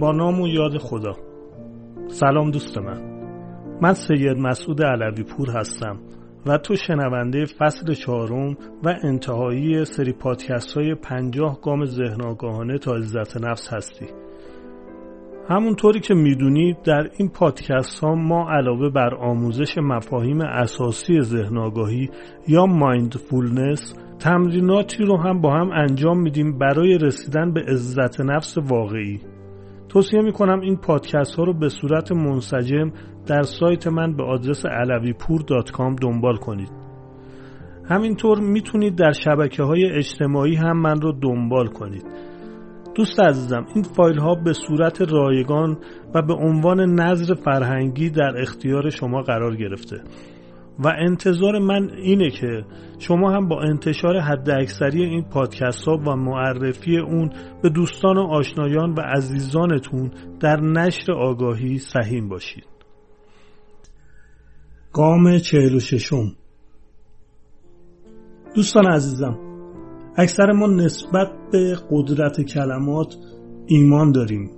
با نام و یاد خدا. سلام دوست من. من سید مسعود علوی پور هستم و تو شنونده فصل چهارم و انتهایی سری پادکست های پنجاه گام ذهن تا عزت نفس هستی. همونطوری که می‌دونید در این پادکست ها ما علاوه بر آموزش مفاهیم اساسی ذهن آگاهی یا مایندفولنس تمریناتی رو هم با هم انجام میدیم برای رسیدن به عزت نفس واقعی. توصیه می‌کنم این پادکست ها رو به صورت منسجم در سایت من به آدرس علویپور.com دنبال کنید. همینطور می‌تونید در شبکه های اجتماعی هم من رو دنبال کنید. دوست عزیزم این فایل ها به صورت رایگان و به عنوان نظر فرهنگی در اختیار شما قرار گرفته. و انتظار من اینه که شما هم با انتشار حد اکثری این پادکست ها و معرفی اون به دوستان و آشنایان و عزیزانتون در نشر آگاهی سهیم باشید. و ششم. دوستان عزیزم اکثر ما نسبت به قدرت کلمات ایمان داریم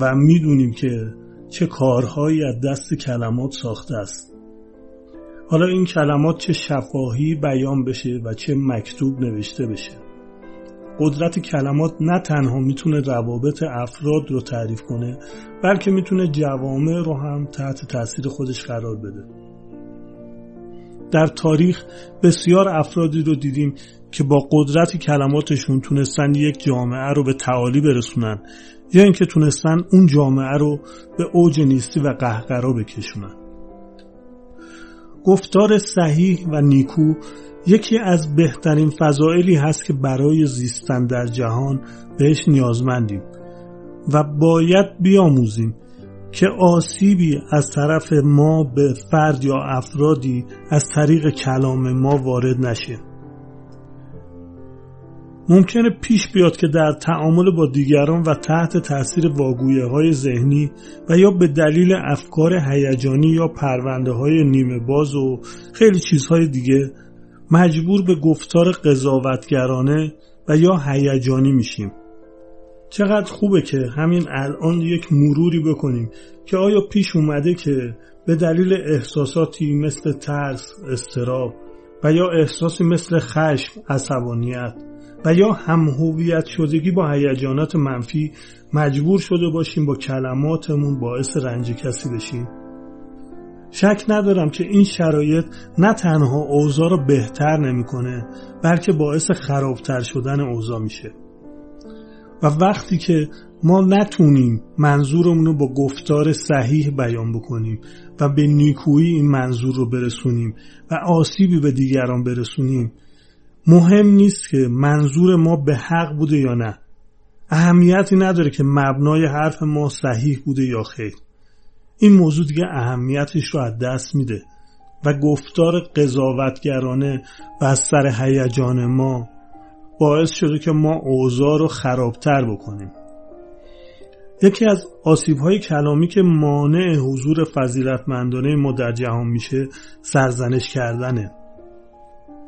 و می‌دونیم که چه کارهایی از دست کلمات ساخته است. حالا این کلمات چه شفاهی بیان بشه و چه مکتوب نوشته بشه؟ قدرت کلمات نه تنها می‌تونه روابط افراد رو تعریف کنه بلکه می‌تونه جوامع رو هم تحت تاثیر خودش قرار بده. در تاریخ بسیار افرادی رو دیدیم که با قدرت کلماتشون تونستن یک جامعه رو به تعالی برسونن یا اینکه تونستن اون جامعه رو به اوج نیستی و قهقرا بکشونن. گفتار صحیح و نیکو یکی از بهترین فضائلی هست که برای زیستن در جهان بهش نیازمندیم و باید بیاموزیم که آسیبی از طرف ما به فرد یا افرادی از طریق کلام ما وارد نشه. ممکنه پیش بیاد که در تعامل با دیگران و تحت تاثیر واگویه های ذهنی و یا به دلیل افکار هیجانی یا پرونده های نیمه باز و خیلی چیزهای دیگه مجبور به گفتار قضاوتگرانه و یا هیجانی میشیم. چقدر خوبه که همین الان یک مروری بکنیم که آیا پیش اومده که به دلیل احساساتی مثل ترس، استراب و یا احساسی مثل خشم، عصبانیت و یا هم هویت شدگی با هیجانات منفی مجبور شده باشیم با کلماتمون باعث رنج کسی بشیم. شک ندارم که این شرایط نه تنها اوضاع رو بهتر نمی‌کنه بلکه باعث خرابتر شدن اوضاع میشه. و وقتی که ما نتونیم منظورمون رو با گفتار صحیح بیان بکنیم و به نیکویی این منظور رو برسونیم و آسیبی به دیگران برسونیم مهم نیست که منظور ما به حق بوده یا نه. اهمیتی نداره که مبنای حرف ما صحیح بوده یا خیر. این موضوع دیگه اهمیتش رو از دست میده و گفتار قضاوتگرانه و از سر هیجان ما باعث شده که ما اوضاع رو خرابتر بکنیم. یکی از آسیب های کلامی که مانع حضور فضیلتمندانه ما در جهان میشه سرزنش کردنه.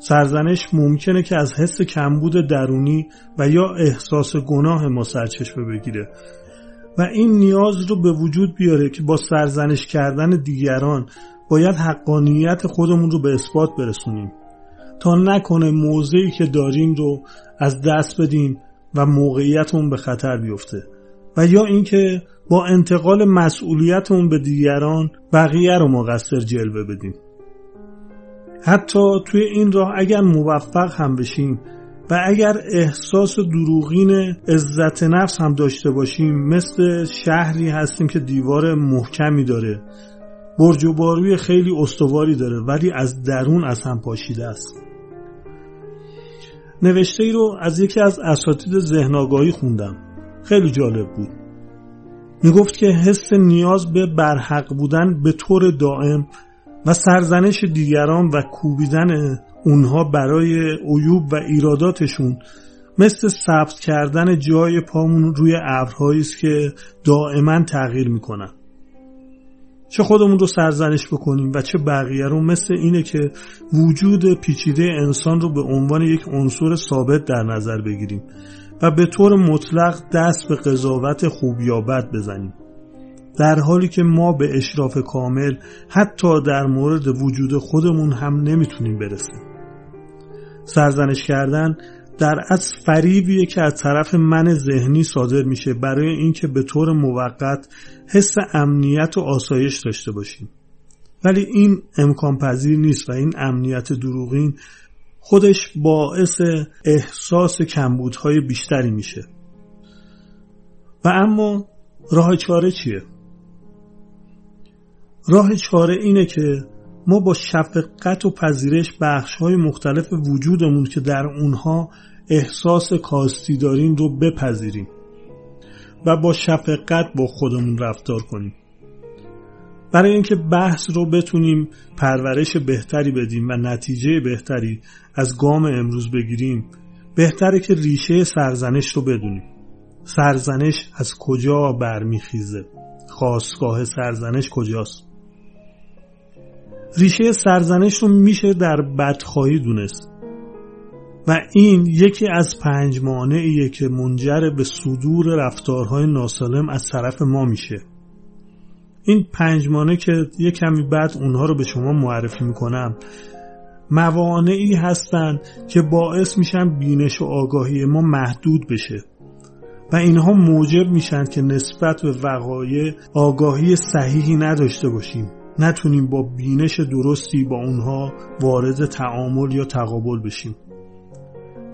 سرزنش ممکنه که از حس کمبود درونی و یا احساس گناه ما سرچشمه بگیره. و این نیاز رو به وجود بیاره که با سرزنش کردن دیگران باید حقانیت خودمون رو به اثبات برسونیم. تا نکنه موضعی که داریم رو از دست بدیم و موقعیتمون به خطر بیفته. و یا اینکه با انتقال مسئولیتمون به دیگران بقیه رو مقصر جلوه بدیم حتی توی این راه اگر موفق هم بشیم و اگر احساس دروغین عزت نفس هم داشته باشیم مثل شهری هستیم که دیوار محکمی داره. برج و باروی خیلی استواری داره ولی از درون از هم پاشیده است. نوشته ای رو از یکی از اساتید ذهن آگاهی خوندم. خیلی جالب بود. می‌گفت که حس نیاز به برحق بودن به طور دائم و سرزنش دیگران و کوبیدن اونها برای عیوب و ایراداتشون مثل ثبت کردن جای پامون روی ابرهایی است که دائما تغییر می‌کنن. چه خودمون رو سرزنش بکنیم و چه بقیه رو مثل اینه که وجود پیچیده انسان رو به عنوان یک عنصر ثابت در نظر بگیریم و به طور مطلق دست به قضاوت خوب یا بد بزنیم. در حالی که ما به اشراف کامل حتی در مورد وجود خودمون هم نمی‌تونیم برسیم. سرزنش کردن در از فریبیه که از طرف من ذهنی صادر میشه برای اینکه به طور موقت حس امنیت و آسایش داشته باشیم. ولی این امکان پذیر نیست و این امنیت دروغین خودش باعث احساس کمبودهای بیشتری میشه. و اما راه چاره چیه؟ راه چاره اینه که ما با شفقت و پذیرش بخش های مختلف وجودمون که در اونها احساس کاستی داریم رو بپذیریم و با شفقت با خودمون رفتار کنیم. برای اینکه بحث رو بتونیم پرورش بهتری بدیم و نتیجه بهتری از گام امروز بگیریم بهتره که ریشه سرزنش رو بدونیم. سرزنش از کجا برمیخیزه؟ خواستگاه سرزنش کجاست؟ ریشه سرزنش رو میشه در بدخواهی دونست. و این یکی از پنج مانعیه که منجر به صدور رفتارهای ناسالم از طرف ما میشه. این پنج مانع که یه کمی بعد اونها رو به شما معرفی می‌کنم موانعی هستند که باعث میشن بینش و آگاهی ما محدود بشه. و اینها موجب میشن که نسبت به وقایع آگاهی صحیحی نداشته باشیم. نتونیم با بینش درستی با اونها وارد تعامل یا تقابل بشیم.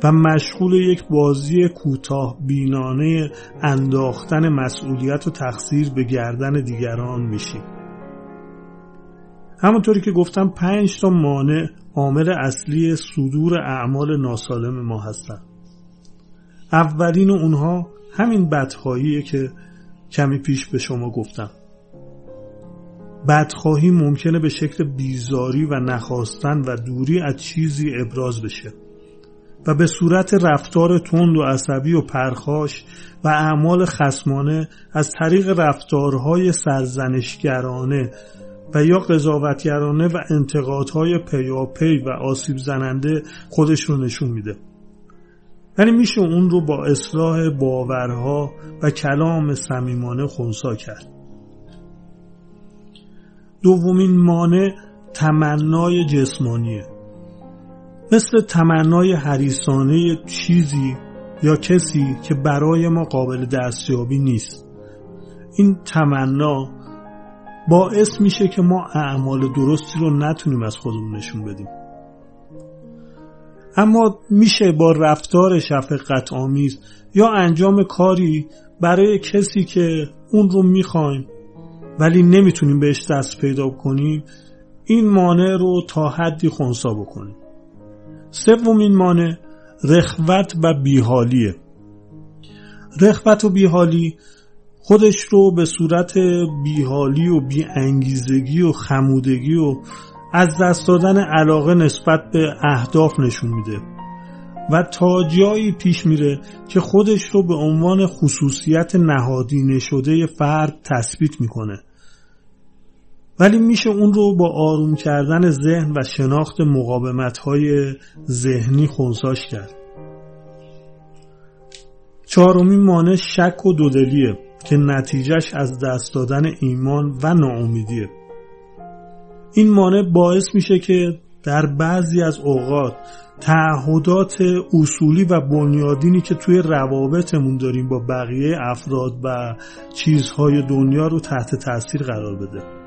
و مشغول یک بازی کوتاه بینانه انداختن مسئولیت و تقصیر به گردن دیگران میشیم. همونطوری که گفتم پنج تا مانع عامل اصلی صدور اعمال ناسالم ما هستند اولین اونها همین بدخواهیه که کمی پیش به شما گفتم. بدخواهی ممکنه به شکل بیزاری و نخواستن و دوری از چیزی ابراز بشه و به صورت رفتار تند و عصبی و پرخاش و اعمال خسمانه از طریق رفتارهای سرزنشگرانه و یا قضاوتگرانه و انتقادهای پیاپی و آسیب زننده خودش رو نشون میده. یعنی میشه اون رو با اصلاح باورها و کلام صمیمانه خونسا کرد. دومین مانع تمنای جسمانیه. مثل تمنای حریسانه چیزی یا کسی که برای ما قابل دستیابی نیست. این تمنا باعث میشه که ما اعمال درستی رو نتونیم از خودمون نشون بدیم. اما میشه با رفتار شفقت آمیز یا انجام کاری برای کسی که اون رو می‌خوایم ولی نمی‌تونیم بهش دست پیدا کنیم این مانع رو تا حدی خونسا بکنیم. سومین مانع رخوت و بیحالیه. رخوت و بیحالی خودش رو به صورت بیحالی و بیانگیزگی و خمودگی و از دست دادن علاقه نسبت به اهداف نشون میده و تا جایی پیش میره که خودش رو به عنوان خصوصیت نهادینه شده فرد تثبیت می‌کنه. ولی میشه اون رو با آروم کردن ذهن و شناخت مقاومت های ذهنی خونساش کرد. چهارمین مانع شک و دودلیه که نتیجهش از دست دادن ایمان و ناامیدیه. این مانع باعث میشه که در بعضی از اوقات تعهدات اصولی و بنیادینی که توی روابطمون داریم با بقیه افراد و چیزهای دنیا رو تحت تاثیر قرار بده.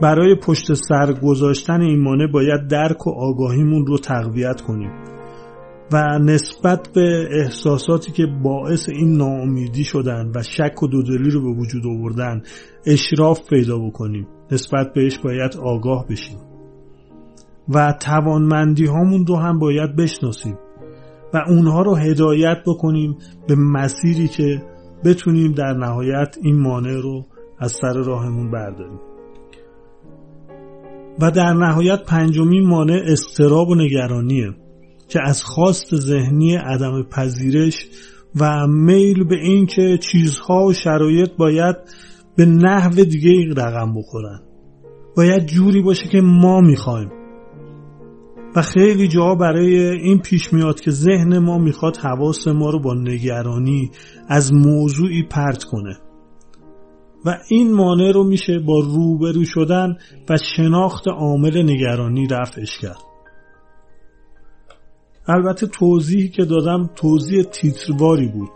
برای پشت سر گذاشتن این مانع باید درک و آگاهیمون رو تقویت کنیم و نسبت به احساساتی که باعث این ناامیدی شدن و شک و دودلی رو به وجود آوردن اشراف پیدا بکنیم. نسبت بهش باید آگاه بشیم. و توانمندی هامون رو هم باید بشناسیم و اونها رو هدایت بکنیم به مسیری که بتونیم در نهایت این مانع رو از سر راهمون برداریم. و در نهایت پنجمین مانع استراب و نگرانیه که از خواست ذهنی عدم پذیرش و میل به اینکه چیزها و شرایط باید به نحو دیگه رقم بخورن. باید جوری باشه که ما می‌خوایم. و خیلی جا برای این پیش میاد که ذهن ما می‌خواد حواس ما رو با نگرانی از موضوعی پرت کنه. و این مانع رو میشه با روبرو شدن و شناخت عامل نگرانی رفعش کرد. البته توضیحی که دادم توضیح تیترواری بود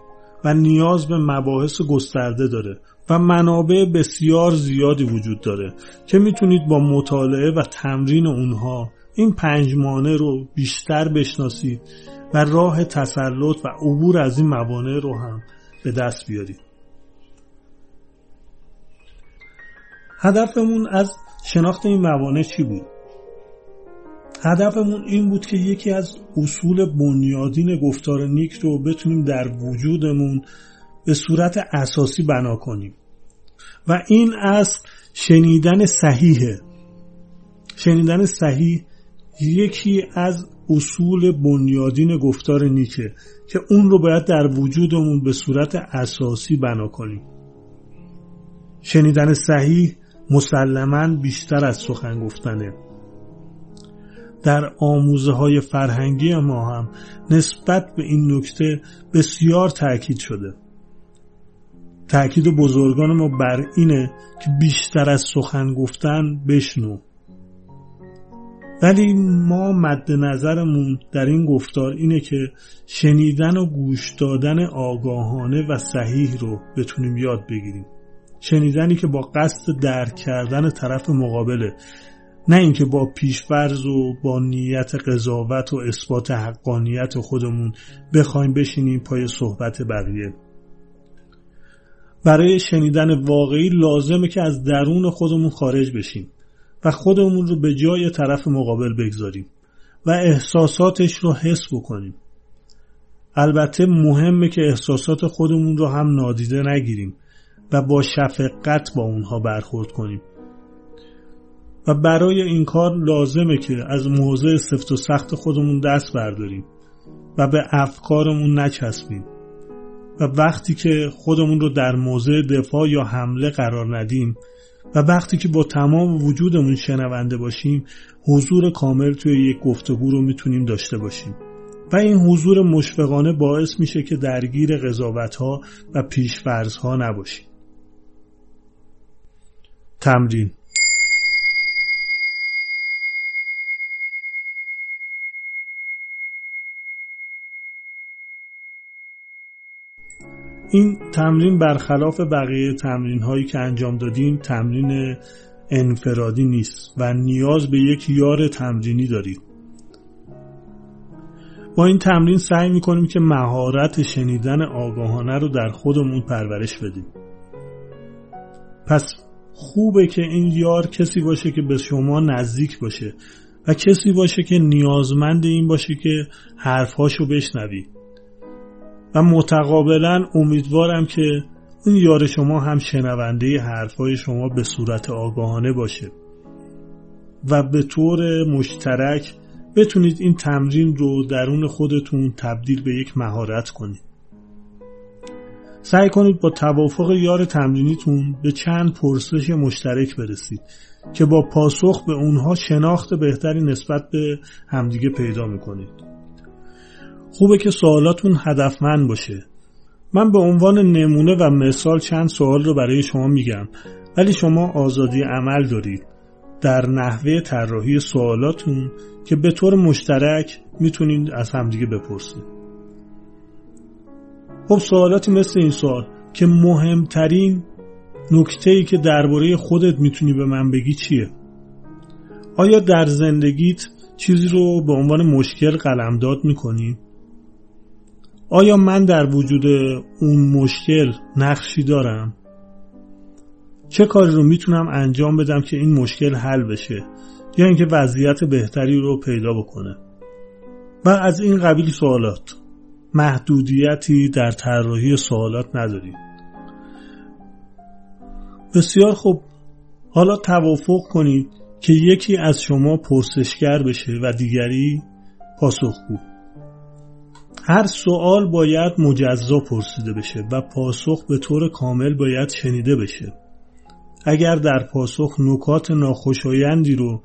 و نیاز به مباحث گسترده داره و منابع بسیار زیادی وجود داره که می‌تونید با مطالعه و تمرین اونها این پنج مانع رو بیشتر بشناسید و راه تسلط و عبور از این موانع رو هم به دست بیارید. هدفمون از شناخت این موانع چی بود؟ هدفمون این بود که یکی از اصول بنیادین گفتار نیک رو بتونیم در وجودمون به صورت اساسی بنا کنیم. و این از شنیدن صحیحه شنیدن صحیح یکی از اصول بنیادین گفتار نیکه که اون رو باید در وجودمون به صورت اساسی بنا کنیم. شنیدن صحیح مسلما بیشتر از سخن گفتنه. در آموزه های فرهنگی ما هم نسبت به این نکته بسیار تاکید شده. تاکید بزرگان ما بر اینه که بیشتر از سخن گفتن بشنو. ولی ما مد نظرمون در این گفتار اینه که شنیدن و گوش دادن آگاهانه و صحیح رو بتونیم یاد بگیریم. شنیدنی که با قصد درک کردن طرف مقابله نه اینکه با پیشفرز و با نیت قضاوت و اثبات حقانیت خودمون بخوایم بشینیم پای صحبت بقیه. برای شنیدن واقعی لازمه که از درون خودمون خارج بشیم و خودمون رو به جای طرف مقابل بگذاریم و احساساتش رو حس بکنیم. البته مهمه که احساسات خودمون رو هم نادیده نگیریم. و با شفقت با اونها برخورد کنیم. و برای این کار لازمه که از موضع سفت و سخت خودمون دست برداریم و به افکارمون نچسبیم و وقتی که خودمون رو در موضع دفاع یا حمله قرار ندیم و وقتی که با تمام وجودمون شنونده باشیم حضور کامل توی یک گفتگو رو می‌تونیم داشته باشیم. و این حضور مشفقانه باعث میشه که درگیر قضاوت ها و پیشفرض ها نباشیم. تمرین. این تمرین برخلاف بقیه تمرین هایی که انجام دادیم تمرین انفرادی نیست و نیاز به یک یار تمرینی دارید با این تمرین سعی می‌کنیم که مهارت شنیدن آگاهانه رو در خودمون پرورش بدیم. پس خوبه که این یار کسی باشه که به شما نزدیک باشه و کسی باشه که نیازمند این باشه که حرفهاشو بشنوید و متقابلا امیدوارم که اون یار شما هم شنونده حرفای شما به صورت آگاهانه باشه. و به طور مشترک بتونید این تمرین رو درون خودتون تبدیل به یک مهارت کنید. سعی کنید با توافق یار تمرینیتون به چند پرسش مشترک برسید که با پاسخ به اونها شناخت بهتری نسبت به همدیگه پیدا می‌کنید. خوبه که سوالاتون هدفمند باشه. من به عنوان نمونه و مثال چند سوال رو برای شما میگم ولی شما آزادی عمل دارید. در نحوه طراحی سوالاتون که به طور مشترک می‌تونید از همدیگه بپرسید. خب سوالاتی مثل این سوال که مهمترین نکته ای که درباره خودت می‌تونی به من بگی چیه آیا در زندگیت چیزی رو به عنوان مشکل قلمداد می‌کنی؟ آیا من در وجود اون مشکل نقشی دارم؟ چه کاری رو می‌تونم انجام بدم که این مشکل حل بشه یا اینکه وضعیت بهتری رو پیدا بکنه و از این قبیل سوالات محدودیتی در طراحی سوالات ندارید بسیار خوب. حالا توافق کنید که یکی از شما پرسشگر بشه و دیگری پاسخگو. هر سوال باید مجزا پرسیده بشه و پاسخ به طور کامل باید شنیده بشه. اگر در پاسخ نکات ناخوشایندی رو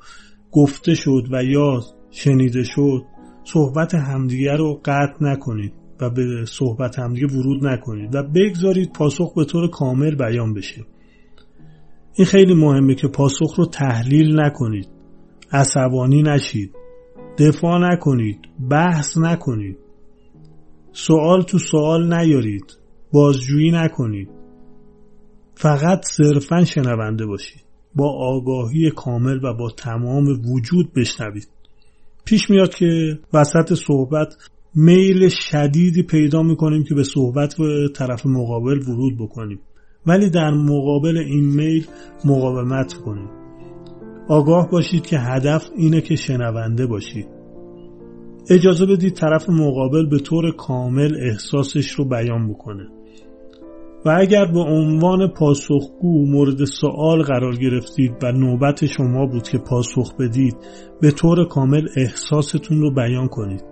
گفته شد و یا شنیده شد صحبت همدیگه رو قطع نکنید و به صحبت همدیگه ورود نکنید و بگذارید پاسخ به طور کامل بیان بشه. این خیلی مهمه که پاسخ رو تحلیل نکنید. عصبانی نشید. دفاع نکنید. بحث نکنید. سوال تو سوال نیارید. بازجویی نکنید. فقط صرفا شنونده باشید. با آگاهی کامل و با تمام وجود بشنوید. پیش میاد که وسط صحبت میل شدیدی پیدا می‌کنیم که به صحبت و طرف مقابل ورود بکنیم. ولی در مقابل این میل مقاومت کنید آگاه باشید که هدف اینه که شنونده باشید. اجازه بدید طرف مقابل به طور کامل احساسش رو بیان بکنه. و اگر به عنوان پاسخگو مورد سوال قرار گرفتید و نوبت شما بود که پاسخ بدید به طور کامل احساستون رو بیان کنید.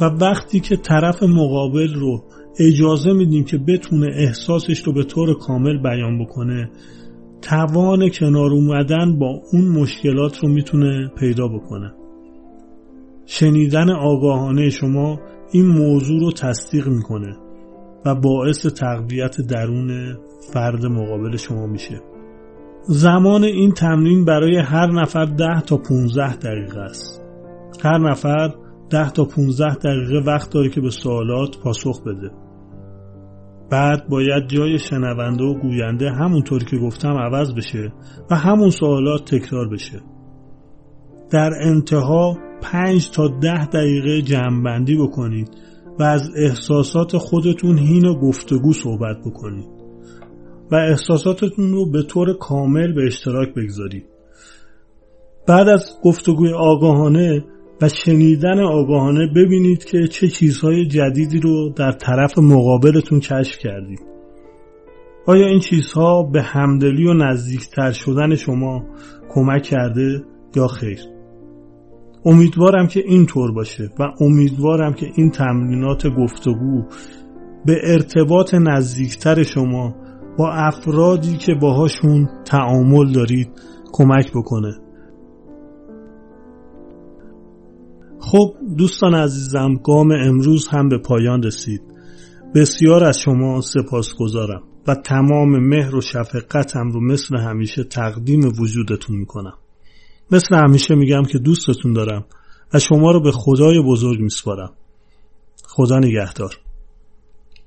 و وقتی که طرف مقابل رو اجازه میدیم که بتونه احساسش رو به طور کامل بیان بکنه توان کنار اومدن با اون مشکلات رو می‌تونه پیدا بکنه. شنیدن آگاهانه شما این موضوع رو تصدیق می‌کنه. و باعث تقویت درون فرد مقابل شما میشه. زمان این تمرین برای هر نفر ده تا 15 دقیقه است. هر نفر ده تا 15 دقیقه وقت داره که به سوالات پاسخ بده. بعد باید جای شنونده و گوینده همونطور که گفتم عوض بشه و همون سوالات تکرار بشه. در انتها 5 تا ده دقیقه جمعبندی بکنید و از احساسات خودتون هین گفتگو صحبت بکنید و احساساتتون رو به طور کامل به اشتراک بگذارید. بعد از گفتگوی آگاهانه و شنیدن آگاهانه ببینید که چه چیزهای جدیدی رو در طرف مقابلتون کشف کردید. آیا این چیزها به همدلی و نزدیکتر شدن شما کمک کرده یا خیر؟ امیدوارم که این طور باشه و امیدوارم که این تمرینات گفتگو به ارتباط نزدیکتر شما با افرادی که باهاشون تعامل دارید کمک بکنه. خب دوستان عزیزم گام امروز هم به پایان رسید. بسیار از شما سپاس گذارم و تمام مهر و شفقتم رو مثل همیشه تقدیم وجودتون می‌کنم. مثل همیشه میگم که دوستتون دارم و شما رو به خدای بزرگ میسپارم. خدا نگهدار.